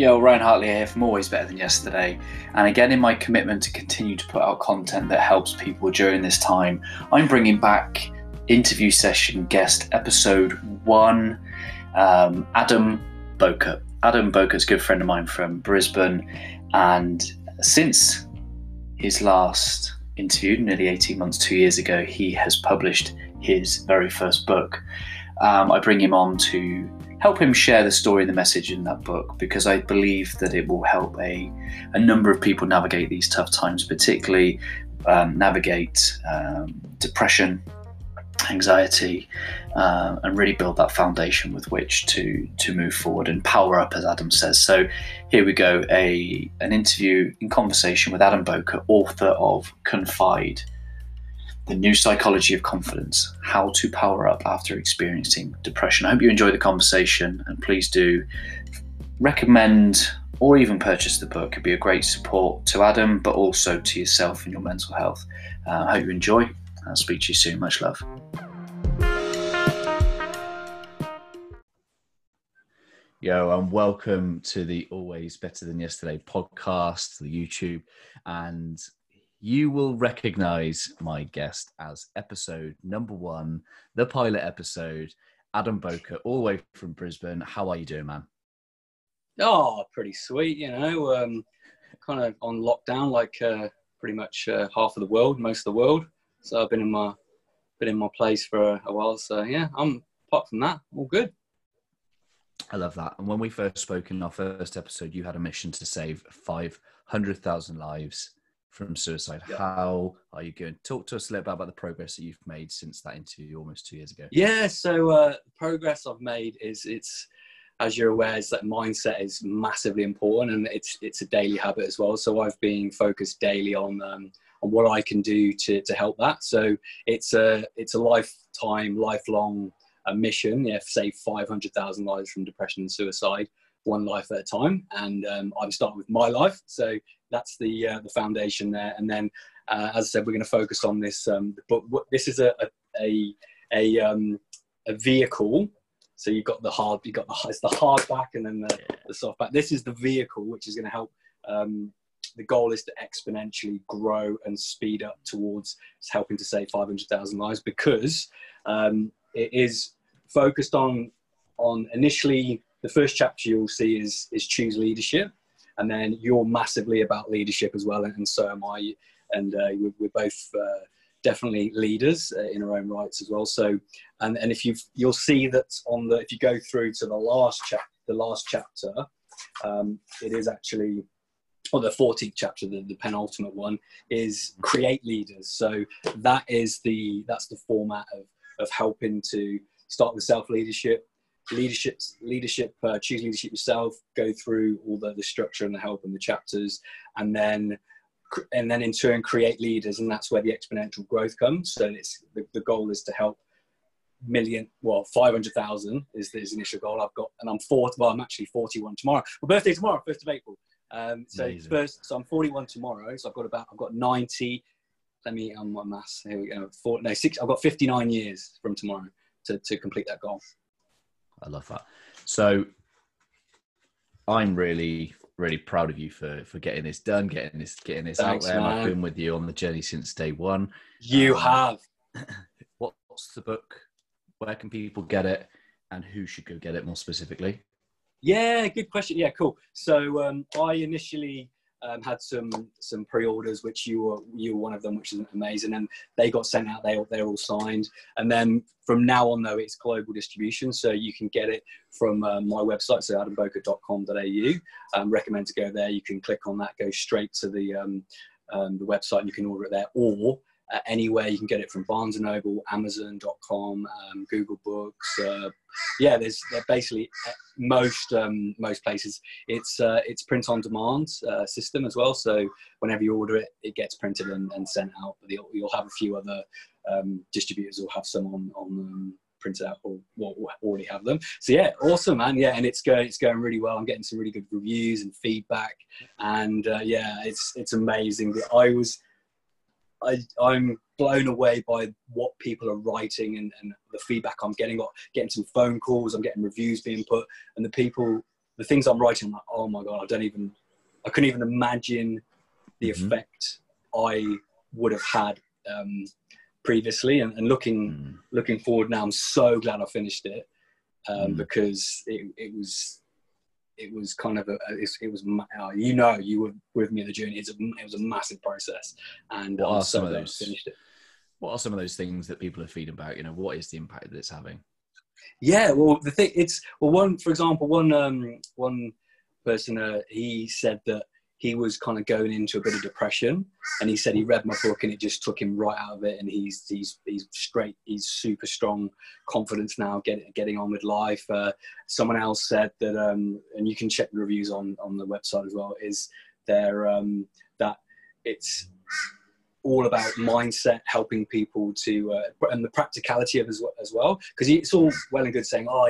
Yo, Ryan Hartley here from Always Better Than Yesterday. And again, in my commitment to continue to put out content that helps people during this time, I'm bringing back interview session guest episode one, um, Adam Boker. Adam Boker's a good friend of mine from Brisbane. And since his last interview, nearly 18 months, two years ago, he has published his very first book. Um, I bring him on to help him share the story and the message in that book because I believe that it will help a, a number of people navigate these tough times, particularly um, navigate um, depression, anxiety, uh, and really build that foundation with which to to move forward and power up, as Adam says. So here we go, a an interview in conversation with Adam Boker, author of Confide the New Psychology of Confidence How to Power Up After Experiencing Depression. I hope you enjoy the conversation and please do recommend or even purchase the book. It'd be a great support to Adam, but also to yourself and your mental health. Uh, I hope you enjoy. I'll speak to you soon. Much love. Yo, and welcome to the Always Better Than Yesterday podcast, the YouTube. And you will recognize my guest as episode number one, the pilot episode. Adam Boker, all the way from Brisbane. How are you doing, man? Oh, pretty sweet. You know, um, kind of on lockdown, like uh, pretty much uh, half of the world, most of the world. So I've been in my been in my place for a, while. So yeah, I'm apart from that, all good. I love that. And when we first spoke in our first episode, you had a mission to save five hundred thousand lives from suicide. Yeah. How are you going? Talk to us a little bit about the progress that you've made since that interview almost two years ago. Yeah, so uh, the progress I've made is it's as you're aware, is that mindset is massively important and it's it's a daily habit as well. So I've been focused daily on um, on what I can do to to help that. So it's a it's a lifetime, lifelong uh, mission. Five hundred thousand lives from depression and suicide one life at a time. And um, I'm starting with my life. So that's the uh, the foundation there. And then, uh, as I said, we're going to focus on this. Um, but this is a a a, um, a vehicle. So you've got the hard, you got the it's the hard back and then the, the soft back. This is the vehicle which is going to help. Um, the goal is to exponentially grow and speed up towards helping to save 500,000 lives because um, it is focused on on initially the first chapter you'll see is is choose leadership and then you're massively about leadership as well, and, so am I. And uh, we're, both uh, definitely leaders uh, in our own rights as well. So, and and if you you'll see that on the if you go through to the last chap the last chapter, um, it is actually or the 14th chapter, the, the penultimate one, is create leaders. So that is the that's the format of of helping to start with self leadership, leadership leadership uh, choose leadership yourself go through all the, the structure and the help and the chapters and then and then in turn create leaders and that's where the exponential growth comes. So it's the, the goal is to help million well 500,000 is the initial goal. I've got and I'm 40 well I'm actually 41 tomorrow. My birthday tomorrow 1st of April. Um, so Amazing. first so I'm 41 tomorrow so I've got about I've got 90 let me on my maths here we go Four, no six I've got 59 years from tomorrow to, to complete that goal I love that. So I'm really, really proud of you for for getting this done, getting this getting this Thanks, out there. Man. I've been with you on the journey since day one. You um, have. What's the book? Where can people get it? And who should go get it more specifically? Yeah, good question. Yeah, cool. So um, I initially um, had some some pre-orders, which you were you were one of them, which is amazing, and they got sent out. They they're all signed, and then from now on though, it's global distribution, so you can get it from uh, my website, so adamboker.com.au. Um, recommend to go there. You can click on that, go straight to the um, um, the website, and you can order it there, or uh, anywhere. You can get it from Barnes and Noble, Amazon.com, um, Google Books. Uh, yeah, there's basically uh, most um, most places. It's uh, it's print on demand uh, system as well. So whenever you order it, it gets printed and, and sent out. But you'll, you'll, have a few other um, distributors will have some on on um, printed out or, already have them. So yeah, awesome, man. Yeah, and it's going it's going really well. I'm getting some really good reviews and feedback, and uh, yeah, it's it's amazing. I was I, I'm blown away by what people are writing and, and the feedback I'm getting. Got getting some phone calls, I'm getting reviews being put, and the people the things I'm writing, I'm like, oh my god, I don't even, I couldn't even imagine the mm-hmm. effect I would have had um, previously. And, and looking mm. looking forward now, I'm so glad I finished it um, mm. because it, it was it was kind of a it, it was uh, you know you were with me in the journey. It's a, it was a massive process, and what are some of those? Finished it. What are some of those things that people are feeding about? You know, what is the impact that it's having? Yeah, well, the thing it's well, one for example, one um, one person uh, he said that he was kind of going into a bit of depression and he said he read my book and it just took him right out of it and he's he's he's straight he's super strong confidence now getting getting on with life. Uh, someone else said that um, and you can check the reviews on on the website as well is there um, that it's all about mindset helping people to uh, and the practicality of as well as well because it's all well and good saying oh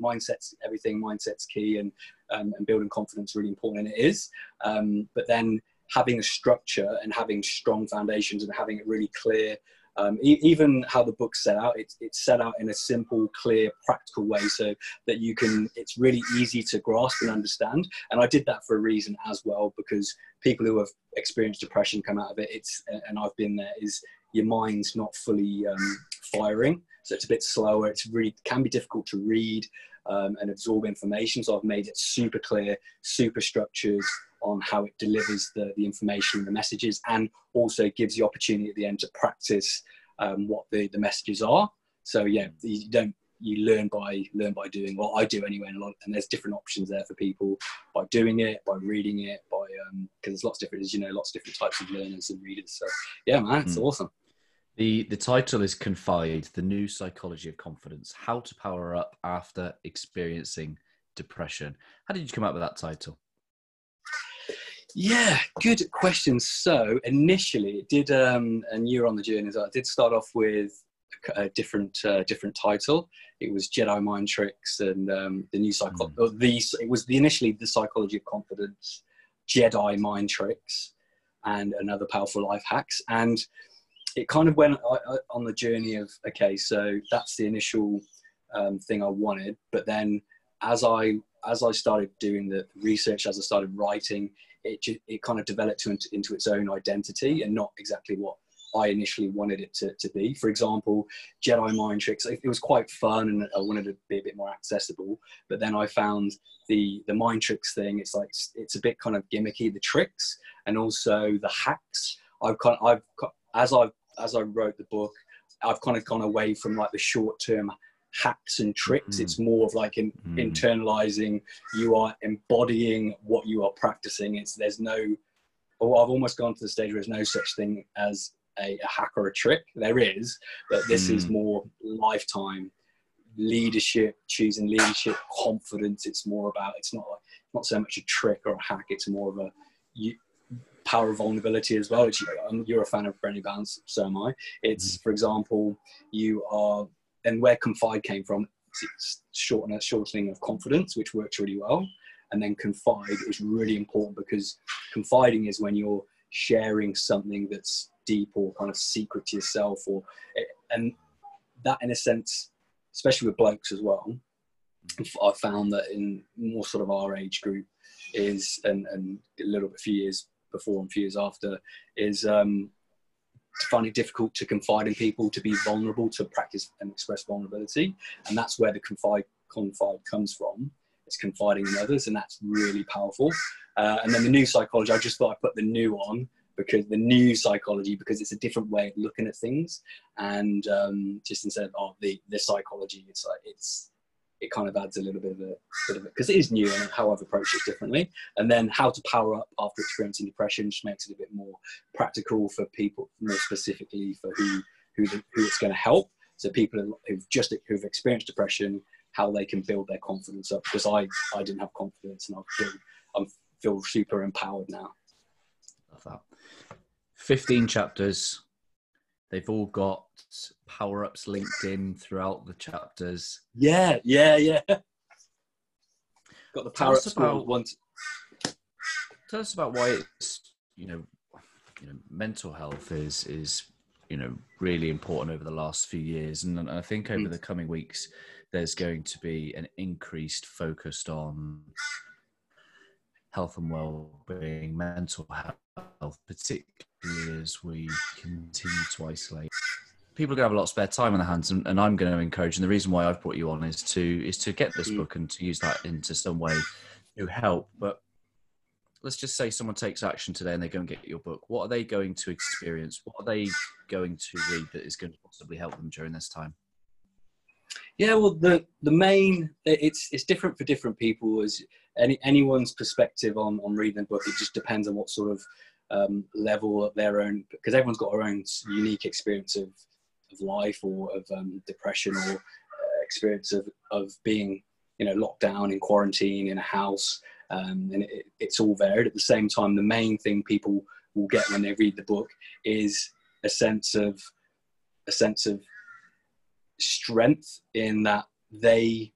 mindset's everything mindset's key and um, and building confidence really important, and it is. Um, but then having a structure and having strong foundations and having it really clear. Um, e- even how the book's set out, it's, it's set out in a simple, clear, practical way so that you can, it's really easy to grasp and understand. And I did that for a reason as well, because people who have experienced depression come out of it, it's, and I've been there, is your mind's not fully um, firing. So it's a bit slower. It's really, can be difficult to read um, and absorb information. So I've made it super clear, super structures on how it delivers the, the information and the messages, and also gives the opportunity at the end to practice um, what the, the messages are. So yeah, you don't you learn by learn by doing. Well, I do anyway, and, a lot, and there's different options there for people by doing it, by reading it, by because um, there's lots of different, as you know, lots of different types of learners and readers. So yeah, man, it's mm. awesome. The the title is Confide: The New Psychology of Confidence: How to Power Up After Experiencing Depression. How did you come up with that title? Yeah, good question. So initially, it did, um, and you're on the journey. So I did start off with a different uh, different title. It was Jedi Mind Tricks and um, the new psychology. Mm. The it was the initially the Psychology of Confidence, Jedi Mind Tricks, and another powerful life hacks. And it kind of went on the journey of okay, so that's the initial um, thing I wanted, but then as I as I started doing the research, as I started writing, it it kind of developed into, into its own identity and not exactly what I initially wanted it to, to be. For example, Jedi Mind Tricks, it, was quite fun and I wanted it to be a bit more accessible. But then I found the, the Mind Tricks thing, it's like, it's a bit kind of gimmicky, the tricks and also the hacks. I've kind of, I've, as I've as I wrote the book, I've kind of gone away from like the short term hacks and tricks. Mm. It's more of like in, mm. internalizing. You are embodying what you are practicing. It's there's no. Or I've almost gone to the stage where there's no such thing as a, a hack or a trick. There is, but this mm. is more lifetime leadership, choosing leadership, confidence. It's more about. It's not like not so much a trick or a hack. It's more of a you, power of vulnerability as well. Which um, you're a fan of Brené Brown, so am I. It's, mm-hmm. for example, you are, and where confide came from, it's shorten, shortening of confidence, which works really well. And then confide is really important because confiding is when you're sharing something that's deep or kind of secret to yourself, or and that in a sense, especially with blokes as well. I found that in more sort of our age group is and, and a little bit few years before and few years after is um, finding it difficult to confide in people, to be vulnerable, to practice and express vulnerability, and that's where the confide confide comes from. It's confiding in others, and that's really powerful. Uh, and then the new psychology, I just thought I put the new on because the new psychology because it's a different way of looking at things, and um, just instead of oh, the the psychology, it's like it's it kind of adds a little bit of a bit of it because it is new and how I've approached it differently. And then how to power up after experiencing depression just makes it a bit more practical for people, more specifically for who who, the, who it's going to help. So people who've just who've experienced depression, how they can build their confidence up. Because I I didn't have confidence and I feel I'm feel super empowered now. Love that. Fifteen chapters. They've all got power ups linked in throughout the chapters. Yeah, yeah, yeah. Got the power ups about once. Tell us about why it's you know, you know, mental health is is you know really important over the last few years, and I think over mm. the coming weeks there's going to be an increased focus on health and well-being, mental health, particularly as we continue to isolate. People are going to have a lot of spare time on their hands, and, and I'm going to encourage. And the reason why I've brought you on is to is to get this mm. book and to use that into some way to help. But let's just say someone takes action today and they go and get your book. What are they going to experience? What are they going to read that is going to possibly help them during this time? Yeah, well, the the main it's it's different for different people. As any anyone's perspective on on reading the book, it just depends on what sort of um, level of their own because everyone's got their own unique experience of of life or of um, depression or uh, experience of of being you know locked down in quarantine in a house, um, and it, it's all varied. At the same time, the main thing people will get when they read the book is a sense of a sense of strength in that they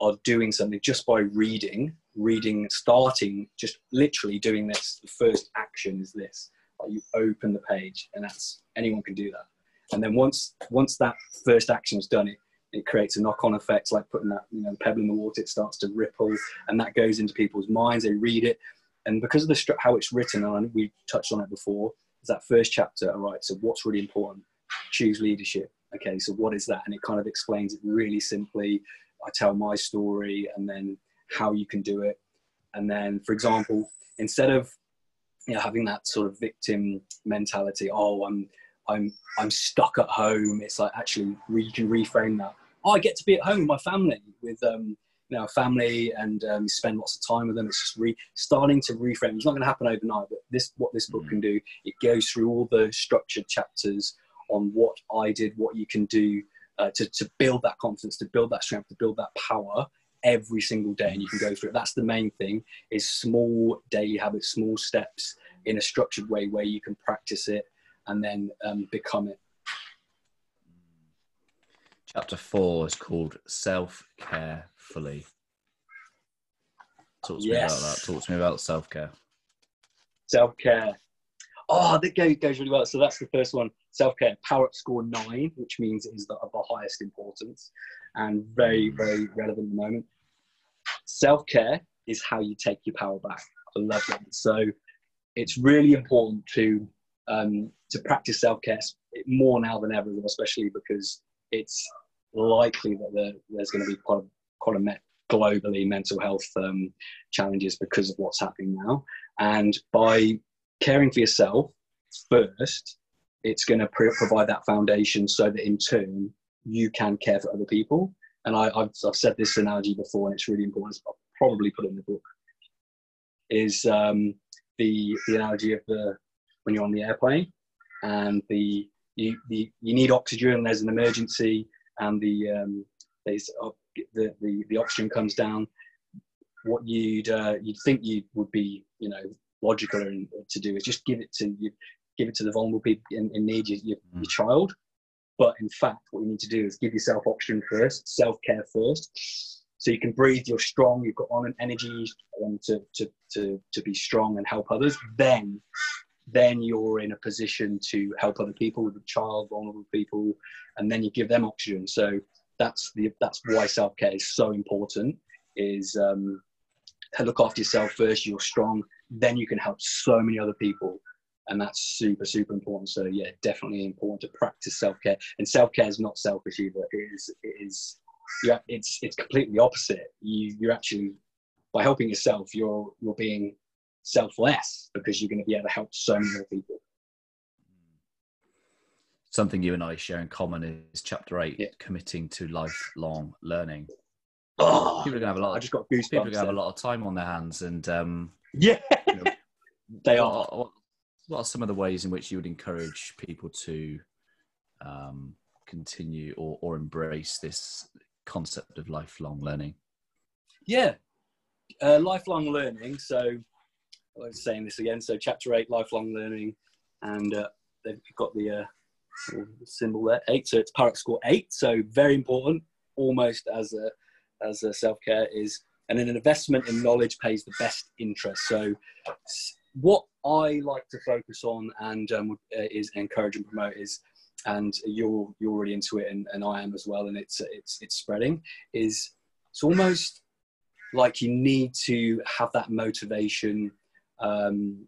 are doing something just by reading, reading, starting, just literally doing this. The first action is this. You open the page, and that's anyone can do that. And then once once that first action is done, it it creates a knock-on effect, like putting that you know pebble in the water. It starts to ripple, and that goes into people's minds. They read it, and because of the how it's written, and we touched on it before, is that first chapter. All right, so what's really important? Choose leadership okay, so what is that? And it kind of explains it really simply. I tell my story and then how you can do it. And then, for example, instead of you know having that sort of victim mentality, oh, I'm I'm I'm stuck at home. It's like actually you can reframe that. Oh, I get to be at home with my family, with um, you know, family, and um, spend lots of time with them. It's just re- starting to reframe. It's not going to happen overnight, but this what this book mm. can do. It goes through all the structured chapters on what I did, what you can do uh, to, to build that confidence, to build that strength, to build that power every single day. And you can go through it. That's the main thing is small daily habits, small steps in a structured way where you can practice it and then um, become it. Chapter four is called Self Care Fully. Talk to yes. me about that. Talk to me about self care. Self care. Oh, that goes really well. So that's the first one self care power up score nine, which means it is the, of the highest importance and very, very relevant at the moment. Self care is how you take your power back. I love that. So it's really important to um, to practice self care more now than ever, especially because it's likely that there, there's going to be quite a, quite a globally mental health um, challenges because of what's happening now. And by caring for yourself first, it's going to provide that foundation so that in turn you can care for other people. And I, have I've said this analogy before, and it's really important. I'll probably put it in the book. Is um, the the analogy of the when you're on the airplane and the you the, you need oxygen. There's an emergency, and the um, there's uh, the, the the oxygen comes down. What you'd uh, you'd think you would be you know logical to do is just give it to you give it to the vulnerable people in, in need, your, your, mm. your child. But in fact, what you need to do is give yourself oxygen first, self care first. So you can breathe, you're strong, you've got on an energy um, to, to, to, to be strong and help others. Then, then you're in a position to help other people with a child, vulnerable people, and then you give them oxygen. So that's the that's why self care is so important. Is um, look after yourself first. You're strong, then you can help so many other people and that's super super important. So yeah definitely important to practice self-care. And self-care is not selfish either. It is it is yeah it's it's completely opposite. You you're actually by helping yourself you're you're being selfless because you're going to be able to help so many more people. Something you and i share in common is chapter eight yeah. committing to lifelong learning. Oh, people are going to have a lot of, I just got goosebumps people are going to have a lot of time on their hands and um yeah. you know, they are. what, what are some of the ways in which you would encourage people to um, continue or, or embrace this concept of lifelong learning? Yeah, uh, lifelong learning. So, I was saying this again. So, chapter eight, lifelong learning, and uh, they've got the uh, symbol there, eight. So it's Pareto score eight. So very important, almost as a as a self care is, and an investment in knowledge pays the best interest. So, what I like to focus on and um, uh, is encourage and promote is and you're you're already into it, and, and I am as well, and it's it's it's spreading. Is it's almost like you need to have that motivation, um,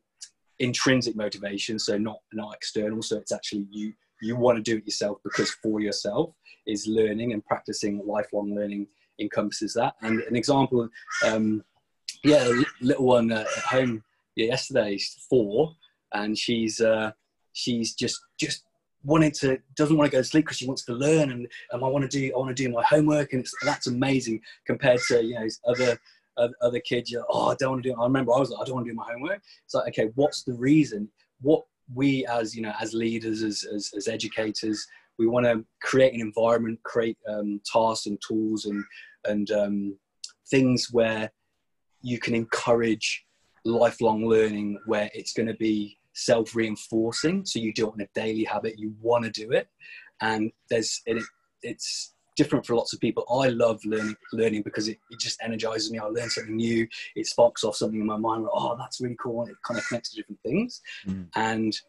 intrinsic motivation, so not not external. So it's actually you you want to do it yourself because for yourself is learning and practicing lifelong learning encompasses that. And an example, um, yeah, little one at home yeah, yesterday, she's four, and she's uh, she's just just wanting to doesn't want to go to sleep because she wants to learn and, and I want to do I want to do my homework and that's amazing compared to you know other other kids you oh I don't want to do it. I remember I was like I don't want to do my homework it's like okay what's the reason what we as you know as leaders as as, as educators we want to create an environment create um, tasks and tools and and um, things where you can encourage lifelong learning where it's going to be self-reinforcing. So you do it in a daily habit you want to do it. And there's it, it's different for lots of people. I love learning learning because it, it just energizes me. I learn something new it sparks off something in my mind like, oh that's really cool and it kind of connects to different things. Mm. and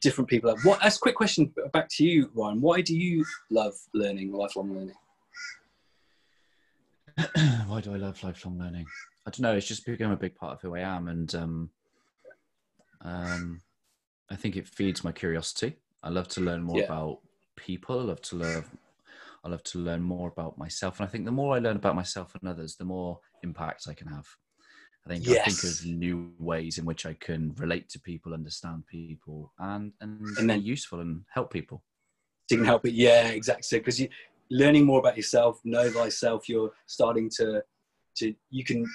different people have what as a quick question back to you ryan. Why do you love learning lifelong learning? Why do i love lifelong learning i don't know it's just become a big part of who i am and um um, I think it feeds my curiosity. I love to learn more yeah. about people. I love to learn. I love to learn more about myself, and I think the more I learn about myself and others, the more impact I can have. I think yes. I think of new ways in which I can relate to people, understand people, and and, and then, be useful and help people. You can help it, yeah, exactly. Because you learning more about yourself, know thyself. You're starting to to you can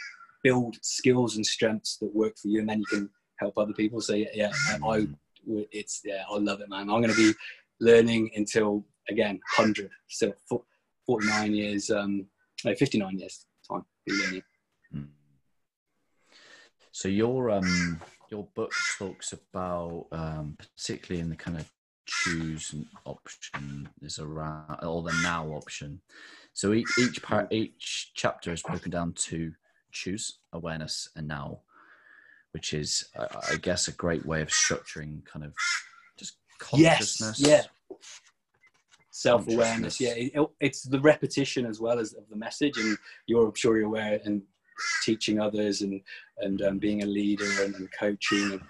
build skills and strengths that work for you, and then you can help other people. So yeah, yeah I it's yeah, I love it, man. I'm going to be learning until again 100, so 49 years, um, no, 59 years time be learning. Hmm. So your um your book talks about um, particularly in the kind of choose an option is around or the now option. So each each part each chapter is broken down to choose awareness and now which is, I, guess, a great way of structuring kind of just consciousness. Yes, yeah. Self awareness. Yeah, it, it's the repetition as well as of the message, and you're I'm sure you're aware and teaching others and and um, being a leader and, and coaching and,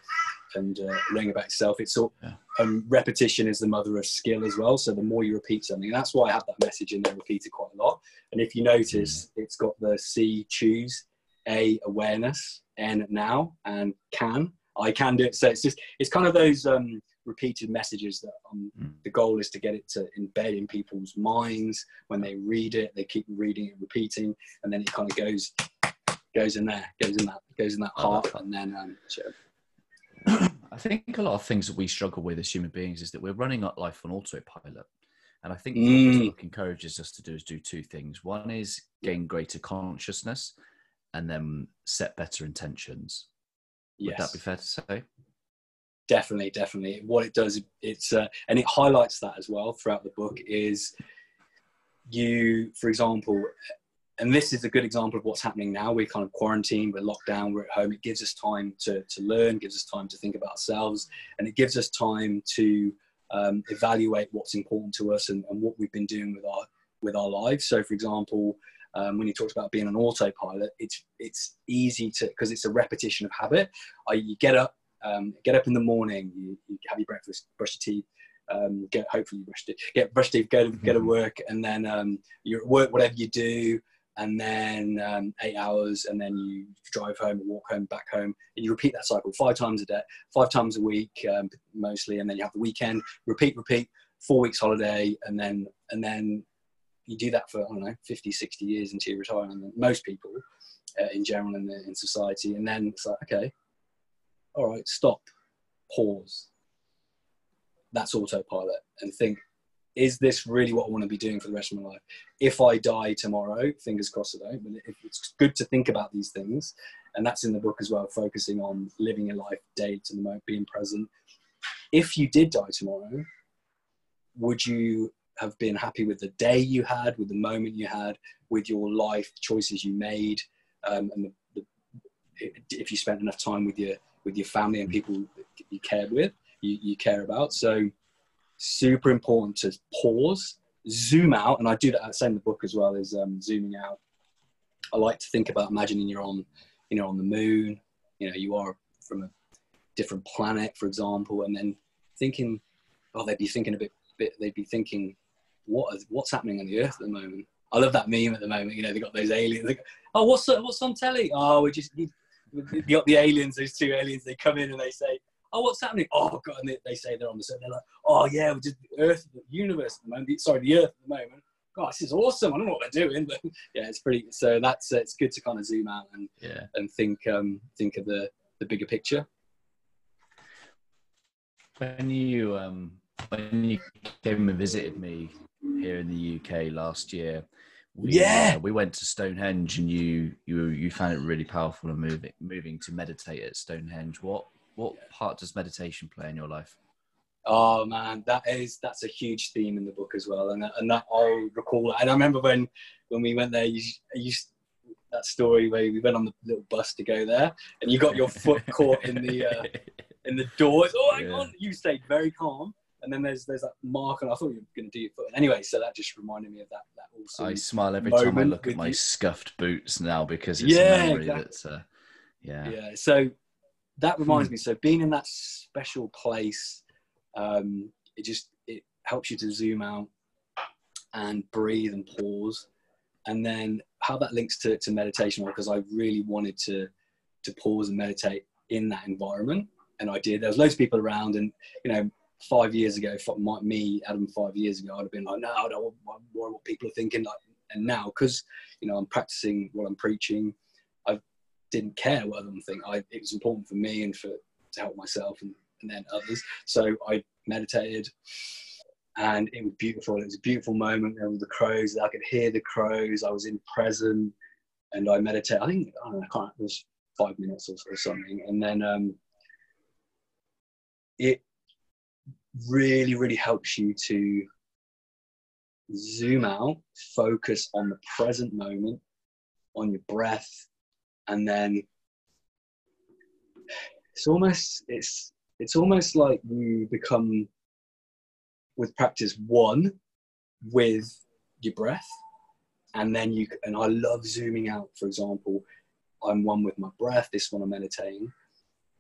and uh, learning about yourself. It's all yeah. um, repetition is the mother of skill as well. So the more you repeat something, that's why I have that message in there repeated quite a lot. And if you notice, mm. it's got the C choose, A awareness, N now and can. I can do it. So it's just it's kind of those um, repeated messages that um, mm. the goal is to get it to embed in people's minds when they read it. They keep reading it, repeating, and then it kind of goes goes in there, goes in that goes in that heart, and then um, sure. I think a lot of things that we struggle with as human beings is that we're running up life on autopilot. And I think mm. what book encourages us to do is do two things. One is gain greater consciousness and then set better intentions. Yes. Would that be fair to say? Definitely, definitely. What it does, it's uh, and it highlights that as well throughout the book. Is you, for example, and this is a good example of what's happening now. We're kind of quarantined, we're locked down, we're at home. It gives us time to to learn, gives us time to think about ourselves, and it gives us time to um, evaluate what's important to us and, and what we've been doing with our with our lives. So, for example, um, when you talked about being an autopilot, it's it's easy to because it's a repetition of habit. I, you get up, um, get up in the morning, you, you, have your breakfast, brush your teeth, um, get hopefully you brushed it, get brush teeth, go to, go to mm-hmm. work, and then um, you're at work, whatever you do, and then um, eight hours, and then you drive home, walk home, back home, and you repeat that cycle five times a day, five times a week, um, mostly, and then you have the weekend, repeat, repeat, four weeks holiday, and then and then you do that for I don't know 50, 60 years into your retirement. Most people, uh, in general, in, the, in society, and then it's like, okay, all right, stop, pause. That's autopilot, and think, is this really what I want to be doing for the rest of my life? If I die tomorrow, fingers crossed I don't, but it's good to think about these things, and that's in the book as well, focusing on living your life day to the moment, being present. If you did die tomorrow, would you have been happy with the day you had, with the moment you had, with your life choices you made, um, and the, the, if you spent enough time with your with your family and people you cared with, you, you care about. So super important to pause, zoom out, and I do that same in the book as well as um, zooming out. I like to think about imagining you're on, you know, on the moon. You know, you are from a different planet, for example, and then thinking, oh, they'd be thinking a bit, bit they'd be thinking, what is, what's happening on the Earth at the moment? I love that meme at the moment. You know, they got those aliens. Go, oh, what's what's on telly? Oh, we just you got the aliens. Those two aliens. They come in and they say, oh, what's happening? Oh God, and they, they say they're on the set. They're like, oh yeah, we're just the Earth, the universe at the moment. Sorry, the Earth at the moment. God, this is awesome. I don't know what they're doing, but yeah, it's pretty. So that's uh, it's good to kind of zoom out and yeah. and think um, think of the the bigger picture. When you um, when you came and visited me here in the UK last year, we, Yeah. uh, we went to Stonehenge, and you you you found it really powerful and moving moving to meditate at Stonehenge. What what part does meditation play in your life? Oh man, that is that's a huge theme in the book as well, and and that I'll recall. And I remember when when we went there, you you that story where we went on the little bus to go there, and you got your foot caught in the uh, in the doors. Oh, Yeah. on! You stayed very calm, and then there's there's that mark, and I thought you were going to do your foot. Anyway, so that just reminded me of that that awesome. I smile every time I look at my you. scuffed boots now because it's Yeah, a memory exactly. that's uh, yeah. yeah so that Hmm. reminds me so being in that special place um, it just it helps you to zoom out and breathe and pause and then how that links to, to meditation because i really wanted to to pause and meditate in that environment and i did there was loads of people around and you know five years ago my, me adam five years ago i'd have been like no i don't want what, people are thinking like and now because you know i'm practicing what i'm preaching I didn't care what other think. I, it was important for me and for to help myself and, and then others. So I meditated, and it was beautiful. It was a beautiful moment. There were the crows. I could hear the crows. I was in present, and I meditated. I think I, know, I can't. It was five minutes or, or something, and then um, it really, really helps you to zoom out, focus on the present moment, on your breath, and then it's almost it's it's almost like you become with practice one with your breath and then you and i love zooming out. For example i'm one with my breath this one i'm meditating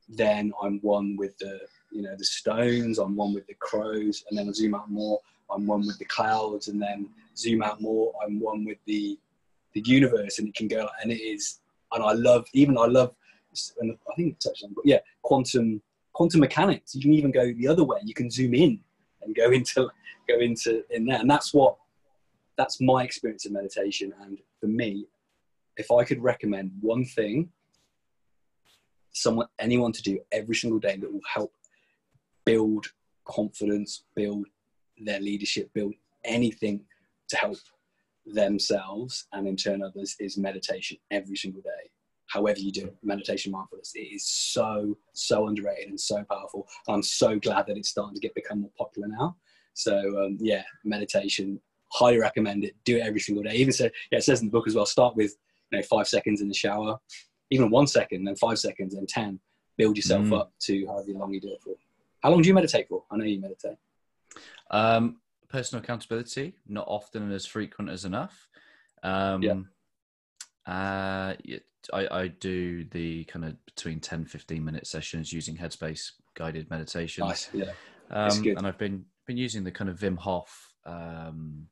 then i'm one with the you know the stones i'm one with the crows and then i zoom out more i'm one with the clouds and then zoom out more i'm one with the the universe and it can go and it is and I love even I love and I think it touched on but yeah quantum quantum mechanics. You can even go the other way you can zoom in and go into go into in there and that's what that's my experience of meditation and for me if I could recommend one thing someone anyone to do every single day that will help build confidence build their leadership build anything to help themselves and in turn others is meditation every single day. However you do it meditation mindfulness. It is so so underrated and so powerful. I'm so glad that it's starting to get become more popular now. So um, yeah meditation highly recommend it. Do it every single day. Even so yeah it says in the book as well start with you know five seconds in the shower even one second then five seconds then 10 build yourself Mm. up to however long you do it for how long do you meditate for i know you meditate Um, personal accountability, not often and as frequent as enough. Um, Yeah. Uh, I, I do the kind of between 10, 15 minute sessions using Headspace guided meditation. nice yeah Um, and I've been been using the kind of Wim Hof um,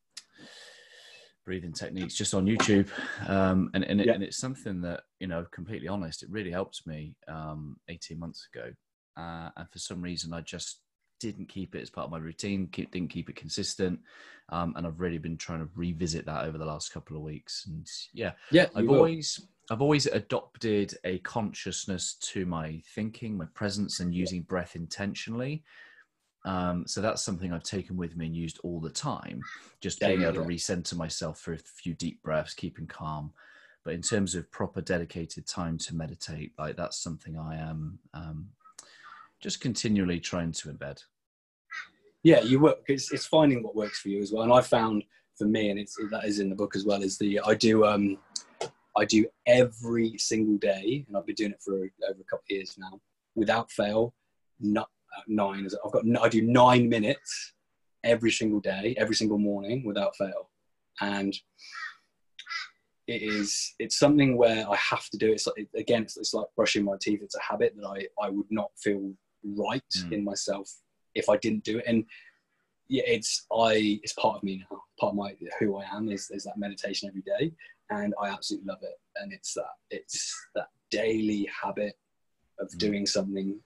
breathing techniques just on YouTube, um, and and, it, Yeah. and it's something that you know, completely honest, it really helped me um, eighteen months ago, uh, and for some reason I just didn't keep it as part of my routine, keep, didn't keep it consistent, um, and I've really been trying to revisit that over the last couple of weeks, and yeah, yeah I've will. always I've always adopted a consciousness to my thinking, my presence, and using breath intentionally. Um, so that's something I've taken with me and used all the time. Just Yeah, being yeah, able to recenter myself for a few deep breaths, keeping calm. But in terms of proper dedicated time to meditate, like that's something I am um, just continually trying to embed. yeah you work it's, it's finding what works for you as well and i found for me and it's that is in the book as well is the i do um i do every single day and i've been doing it for over a couple of years now without fail not uh, nine i've got i do nine minutes every single day, every single morning without fail. And it is it's something where I have to do it. It's like, again, it's, it's, like brushing my teeth. It's a habit that I, I would not feel right mm. in myself if I didn't do it. And yeah, it's I it's part of me now. Part of my who I am is, is that meditation every day, and I absolutely love it. And it's that it's that daily habit of mm. doing something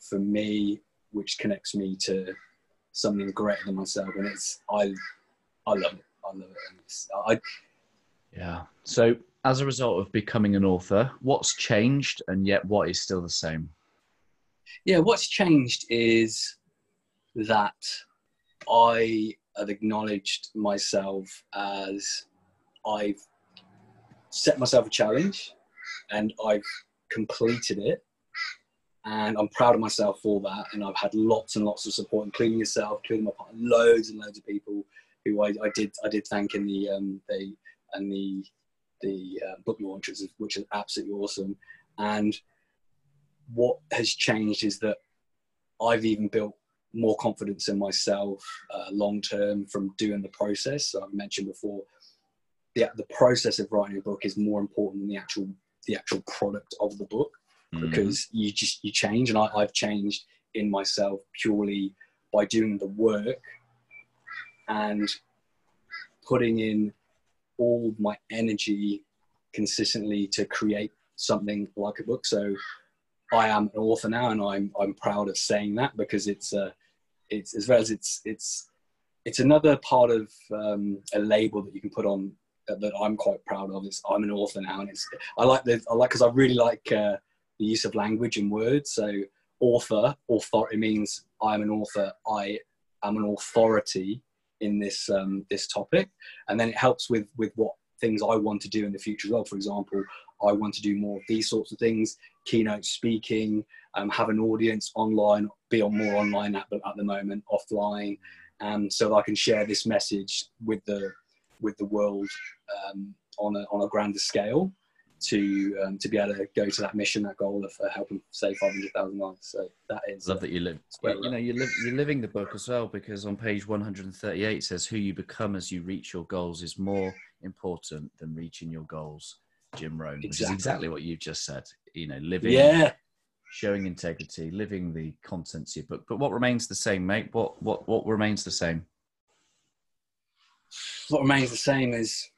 for me which connects me to something greater than myself, and it's I I love it. I love it. I yeah. So as a result of becoming an author, what's changed, and yet what is still the same? Yeah, what's changed is that I have acknowledged myself as I've set myself a challenge and I've completed it. And I'm proud of myself for that. And I've had lots and lots of support, including yourself, including my partner, loads and loads of people who I, I did I did thank in the um, the and the the uh, book launch, which is, which is absolutely awesome. And what has changed is that I've even built more confidence in myself uh, long term from doing the process. So I've mentioned before, the the process of writing a book is more important than the actual the actual product of the book mm-hmm. because you just you change, and I, I've changed in myself purely by doing the work and putting in all my energy consistently to create something like a book. So I am an author now, and I'm I'm proud of saying that because it's uh, it's as well as it's it's it's another part of um, a label that you can put on that I'm quite proud of. It's I'm an author now, and it's I like the I like because I really like uh, the use of language and words. So author, author, it means I'm an author. I am an authority in this um, this topic, and then it helps with with what things I want to do in the future as well. For example, I want to do more of these sorts of things, keynote speaking, um, have an audience online, be on more online at, at the moment, offline, um, so that I can share this message with the with the world um, on a on a grander scale to um, to be able to go to that mission, that goal of uh, helping save 500,000 lives. So that is. Love uh, that you live. You, you know, you live. You're living the book as well because on page 138 says, "Who you become as you reach your goals is more important than reaching your goals." Jim Rohn, exactly. which is exactly what you've just said. You know, living. Yeah. Showing integrity, living the contents of your book. But what remains the same, mate? What what what remains the same? What remains the same is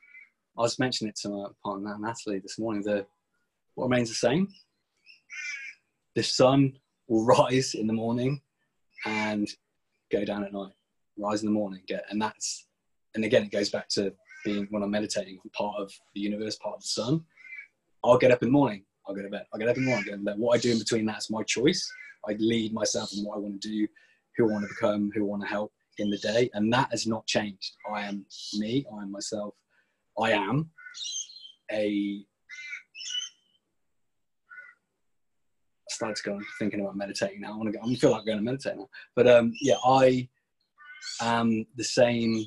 I was mentioning it to my partner Natalie this morning. The what remains the same? The sun will rise in the morning and go down at night. Rise in the morning, get and that's and again it goes back to being when I'm meditating, part of the universe, part of the sun. I'll get up in the morning. I'll go to bed. I'll get up in the morning. I'll get bed. What I do in between that's my choice. I lead myself in what I want to do, who I want to become, who I want to help in the day, and that has not changed. I am me. I am myself. I am a. I started to go thinking about meditating now. I want to go. I feel like going to meditate now. But um, yeah, I am the same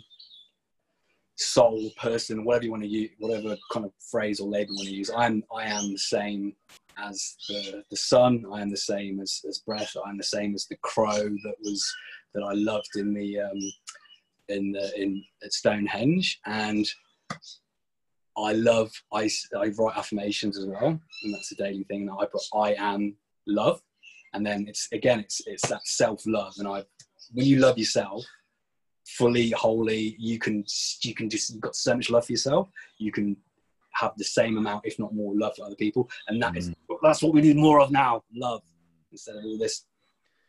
soul person, whatever you want to use, whatever kind of phrase or label you want to use. I'm I am the same as the the sun. I am the same as, as breath. I am the same as the crow that was that I loved in the um, in the in at Stonehenge and I love I, I write affirmations as well, and that's a daily thing. that I put I am love, and then it's again it's it's that self love, and I when you love yourself fully, wholly, you can you can just you've got so much love for yourself. You can have the same amount, if not more, love for other people, and that mm. is that's what we need more of now. Love instead of all this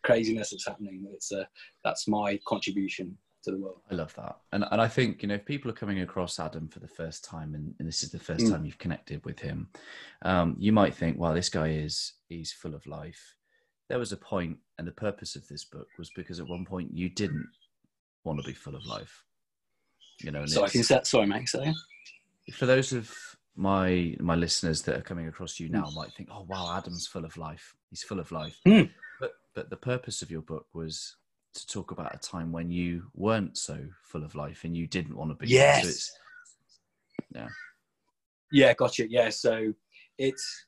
craziness that's happening. It's uh, that's my contribution to the world. I love that. And, and I think, you know, if people are coming across Adam for the first time and, and this is the first mm. time you've connected with him, um, you might think, well, this guy is, he's full of life. There was a point and the purpose of this book was because at one point you didn't want to be full of life. You know, so I can set, sorry, mate, sorry. For those of my my listeners that are coming across you now mm. might think, oh wow, Adam's full of life. He's full of life. Mm. But but the purpose of your book was to talk about a time when you weren't so full of life and you didn't want to be. Yes. So yeah. Yeah, gotcha. Yeah, so it's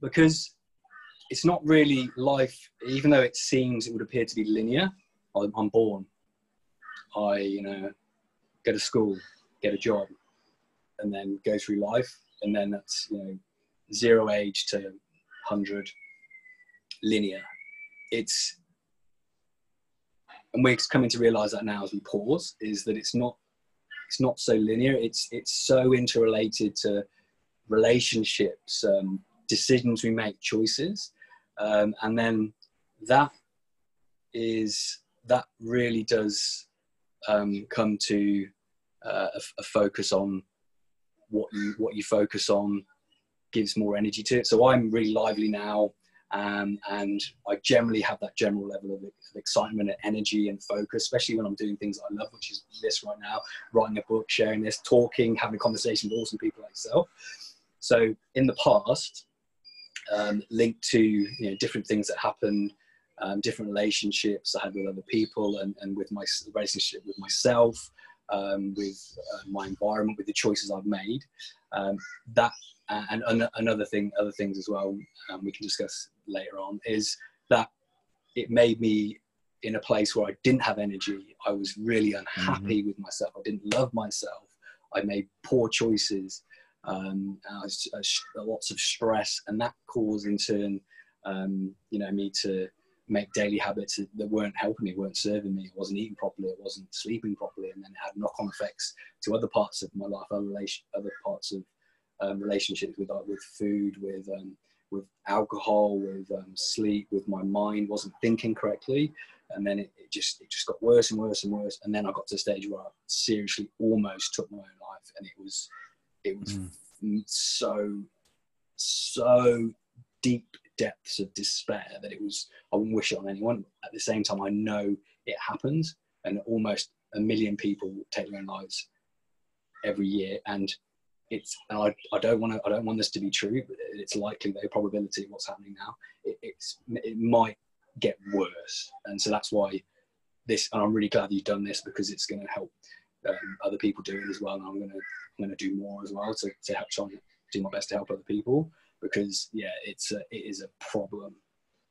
because it's not really life, even though it seems it would appear to be linear. I'm born, I, you know, go to school, get a job, and then go through life, and then that's you know zero age to hundred linear. It's and we're coming to realize that now as we pause is that it's not it's not so linear. It's it's so interrelated to relationships um, decisions we make choices. Um, and then that is that really does um, come to uh, a, a, focus on what you what you focus on gives more energy to it so i'm really lively now um, and I generally have that general level of, of, excitement and energy and focus, especially when I'm doing things I love, which is this right now, writing a book, sharing this, talking, having a conversation with awesome people like yourself. So in the past, um, linked to you know different things that happened, um, different relationships I had with other people, and, and with my relationship with myself, um, with uh, my environment, with the choices I've made. Um, that and, and another thing, other things as well, um, we can discuss later on, is that it made me in a place where I didn't have energy. I was really unhappy mm-hmm. with myself. I didn't love myself. I made poor choices. Um, I was, I was, lots of stress, and that caused in turn, um, you know, me to make daily habits that weren't helping me, weren't serving me. I wasn't eating properly, I wasn't sleeping properly, and then it had knock-on effects to other parts of my life, other, relation, other parts of um, relationships with with food, with um, with alcohol, with um, sleep, with my mind wasn't thinking correctly, and then it, it, just it just got worse and worse and worse. And then I got to a stage where I seriously almost took my own life, and it was it was mm. so so deep depths of despair that it was I wouldn't wish it on anyone. At the same time, I know it happens, and almost a million people take their own lives every year, and it's and I, I don't want to I don't want this to be true, but it's likely the probability of what's happening now. It, it's it might get worse, and so that's why this. And I'm really glad you've done this because it's going to help um, other people do it as well. And I'm going to I'm going to do more as well to to help try and do my best to help other people because yeah, it's a, it is a problem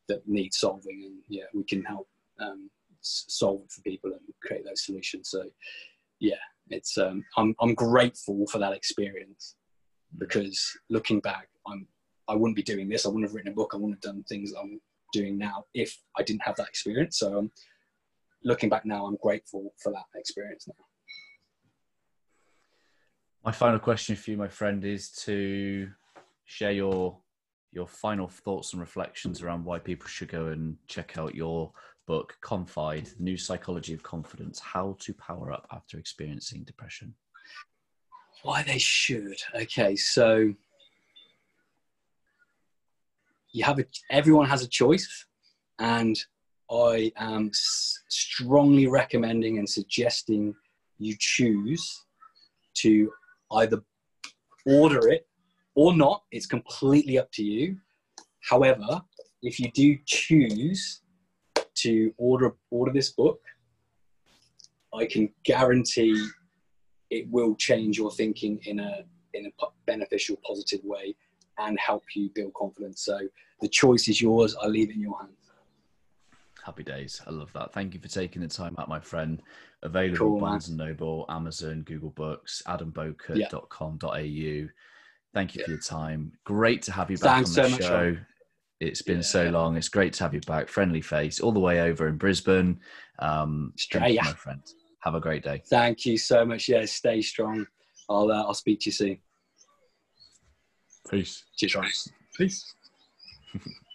that needs solving, and yeah, we can help um, solve it for people and create those solutions. So yeah, it's um, I'm I'm grateful for that experience because looking back, I'm I wouldn't be doing this. I wouldn't have written a book. I wouldn't have done things I'm doing now if I didn't have that experience. So um, looking back now, I'm grateful for that experience now. My final question for you, my friend, is to share your your final thoughts and reflections around why people should go and check out your book, Confide The New Psychology of Confidence How to Power Up After Experiencing Depression? Why they should. Okay, so you have a, everyone has a choice, and I am strongly recommending and suggesting you choose to either order it or not. It's completely up to you. However, if you do choose to order order this book, I can guarantee it will change your thinking in a in a beneficial, positive way, and help you build confidence. So the choice is yours. I leave it in your hands. Happy days. I love that. Thank you for taking the time out, my friend. Available cool, Barnes and Noble, Amazon, Google Books, adamboker.com.au. Yeah. Thank you yeah. for your time. Great to have you back Thanks on the so show. Much, it's been yeah. so long. It's great to have you back. Friendly face, all the way over in Brisbane. Um, Australia, my friend. Have a great day. Thank you so much. Yeah, stay strong. I'll uh, I'll speak to you soon. Peace. Cheers, Peace.